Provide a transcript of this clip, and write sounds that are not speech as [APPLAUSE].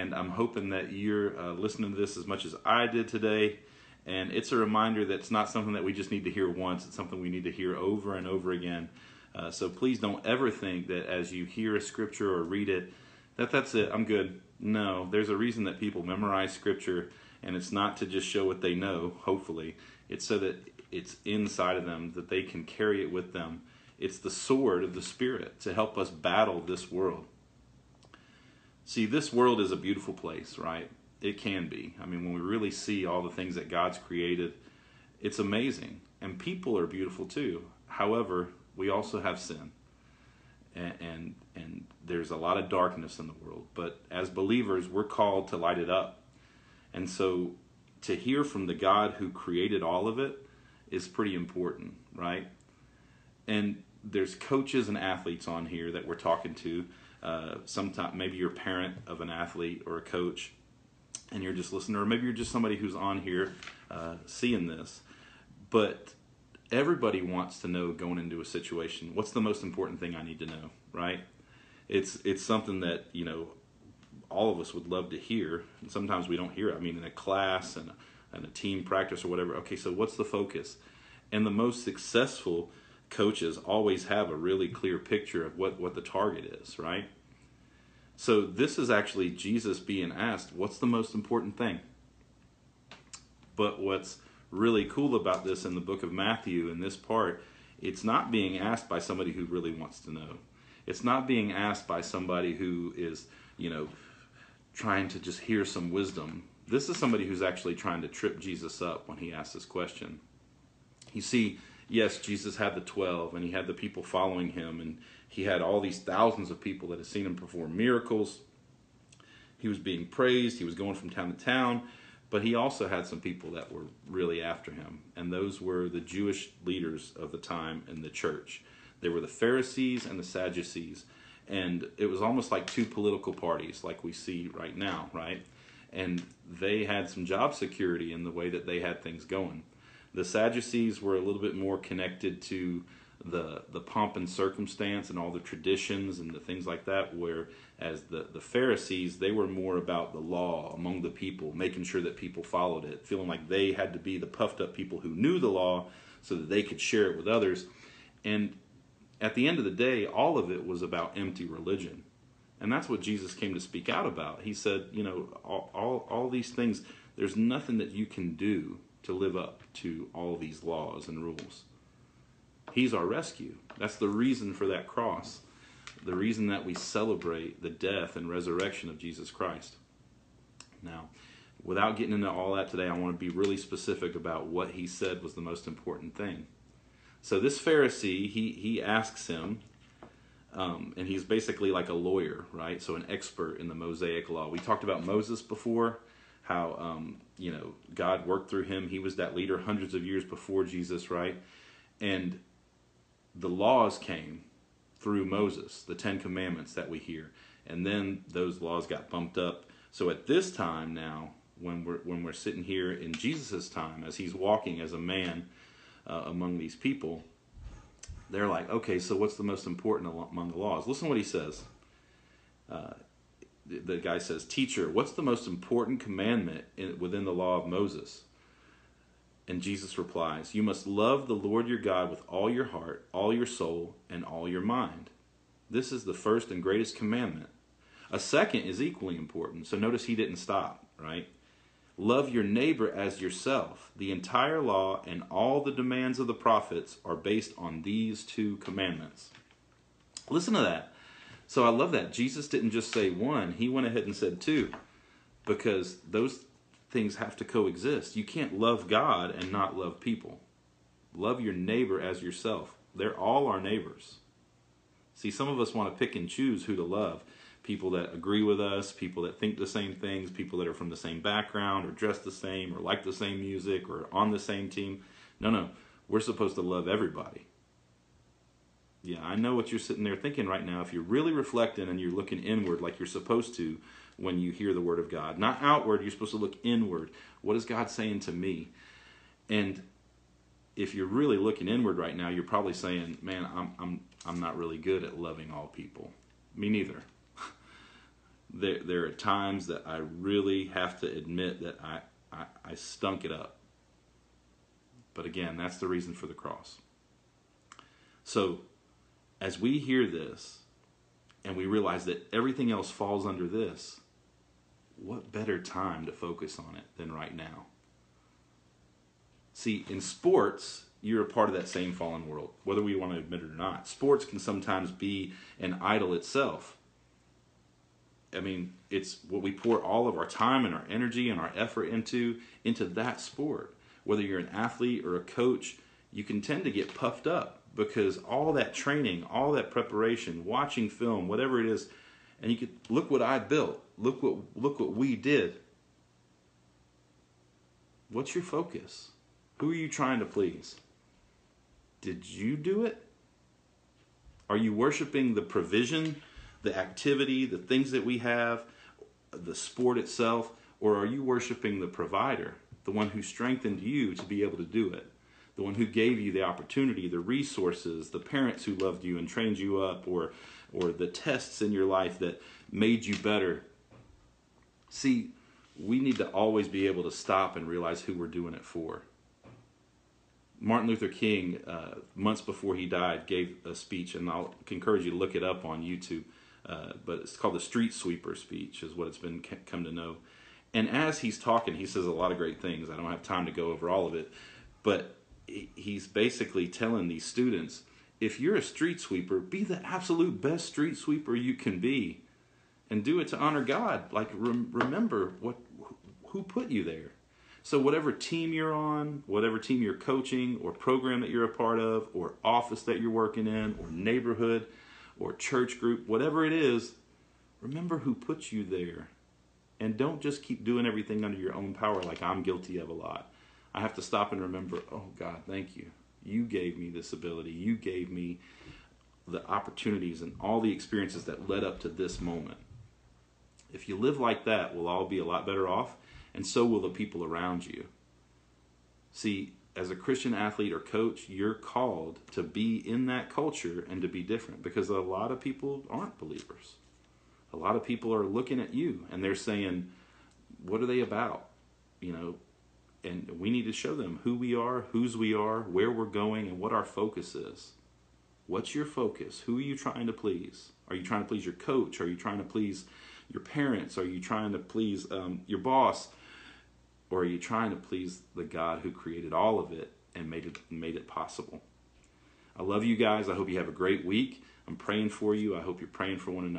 And I'm hoping that you're uh, listening to this as much as I did today. And it's a reminder that it's not something that we just need to hear once, it's something we need to hear over and over again. Uh, so please don't ever think that as you hear a scripture or read it, that that's it, I'm good. No, there's a reason that people memorize scripture, and it's not to just show what they know, hopefully. It's so that it's inside of them, that they can carry it with them. It's the sword of the Spirit to help us battle this world. See, this world is a beautiful place, right? It can be. I mean, when we really see all the things that God's created, it's amazing. And people are beautiful too. However, we also have sin. And, and, and there's a lot of darkness in the world. But as believers, we're called to light it up. And so to hear from the God who created all of it is pretty important, right? And there's coaches and athletes on here that we're talking to uh, sometime maybe you're a parent of an athlete or a coach and you're just listening or maybe you're just somebody who's on here uh, seeing this but everybody wants to know going into a situation what's the most important thing i need to know right? It's it's something that you know all of us would love to hear. And sometimes we don't hear it. I mean in a class and and a team practice or whatever. Okay so what's the focus? And the most successful coaches always have a really clear picture of what, what the target is, right? So this is actually Jesus being asked, what's the most important thing? But what's really cool about this in the book of Matthew, in this part, it's not being asked by somebody who really wants to know. It's not being asked by somebody who is, you know, trying to just hear some wisdom. This is somebody who's actually trying to trip Jesus up when he asks this question. You see, yes, Jesus had the 12 and he had the people following him, and he had all these thousands of people that had seen him perform miracles. He was being praised, he was going from town to town, but he also had some people that were really after him, and those were the Jewish leaders of the time in the church. They were the Pharisees and the Sadducees, and it was almost like two political parties, like we see right now, right? And they had some job security in the way that they had things going the Sadducees were a little bit more connected to the the pomp and circumstance and all the traditions and the things like that whereas the the Pharisees they were more about the law among the people making sure that people followed it feeling like they had to be the puffed up people who knew the law so that they could share it with others. And at the end of the day all of it was about empty religion. And that's what Jesus came to speak out about. He said you know all all, all these things there's nothing that you can do to live up to all these laws and rules. He's our rescue. That's the reason for that cross, the reason that we celebrate the death and resurrection of Jesus Christ. Now, without getting into all that today, I want to be really specific about what he said was the most important thing. So this Pharisee, he he asks him, um, and he's basically like a lawyer, right? So an expert in the Mosaic law. We talked about Moses before how um, you know God worked through him. He was that leader hundreds of years before Jesus, right? And the laws came through Moses, the Ten Commandments that we hear, and then those laws got bumped up. So at this time now, when we're when we're sitting here in Jesus' time, as he's walking as a man uh, among these people, they're like, okay, so what's the most important among the laws? Listen to what he says. Uh, the guy says, Teacher, what's the most important commandment in, within the law of Moses? And Jesus replies, You must love the Lord your God with all your heart, all your soul, and all your mind. This is the first and greatest commandment. A second is equally important. So notice he didn't stop, right? Love your neighbor as yourself. The entire law and all the demands of the prophets are based on these two commandments. Listen to that. So I love that. Jesus didn't just say one, he went ahead and said two because those things have to coexist. You can't love God and not love people. Love your neighbor as yourself. They're all our neighbors. See, some of us want to pick and choose who to love. People that agree with us, people that think the same things, people that are from the same background or dress the same or like the same music or on the same team. No, no. We're supposed to love everybody. Yeah, I know what you're sitting there thinking right now. If you're really reflecting and you're looking inward like you're supposed to when you hear the word of God, not outward, you're supposed to look inward. What is God saying to me? And if you're really looking inward right now, you're probably saying, "Man, I'm I'm I'm not really good at loving all people." Me neither. [LAUGHS] there, there are times that I really have to admit that I, I, I stunk it up. But again, that's the reason for the cross. So, as we hear this and we realize that everything else falls under this, what better time to focus on it than right now? See, in sports, you're a part of that same fallen world, whether we want to admit it or not. Sports can sometimes be an idol itself. I mean, it's what we pour all of our time and our energy and our effort into into that sport. Whether you're an athlete or a coach, you can tend to get puffed up because all that training, all that preparation, watching film, whatever it is, and you could look what I built. Look what look what we did. What's your focus? Who are you trying to please? Did you do it? Are you worshiping the provision, the activity, the things that we have, the sport itself, or are you worshiping the provider, the one who strengthened you to be able to do it? The one who gave you the opportunity, the resources, the parents who loved you and trained you up, or, or the tests in your life that made you better. See, we need to always be able to stop and realize who we're doing it for. Martin Luther King, uh, months before he died, gave a speech, and I'll encourage you to look it up on YouTube. Uh, but it's called the Street Sweeper speech, is what it's been come to know. And as he's talking, he says a lot of great things. I don't have time to go over all of it, but he's basically telling these students, if you're a street sweeper, be the absolute best street sweeper you can be, and do it to honor God. Like rem- remember what who put you there so, whatever team you're on, whatever team you're coaching, or program that you're a part of, or office that you're working in, or neighborhood, or church group, whatever it is, remember who put you there. And don't just keep doing everything under your own power like I'm guilty of a lot. I have to stop and remember, oh God, thank you. You gave me this ability. You gave me the opportunities and all the experiences that led up to this moment. If you live like that, we'll all be a lot better off and so will the people around you. See, as a Christian athlete or coach, you're called to be in that culture and to be different because a lot of people aren't believers. A lot of people are looking at you and they're saying, What are they about? You know, and we need to show them who we are, whose we are, where we're going, and what our focus is. What's your focus? Who are you trying to please? Are you trying to please your coach? Are you trying to please your parents? Are you trying to please um, your boss? Or are you trying to please the God who created all of it and made it made it possible? I love you guys. I hope you have a great week. I'm praying for you. I hope you're praying for one another.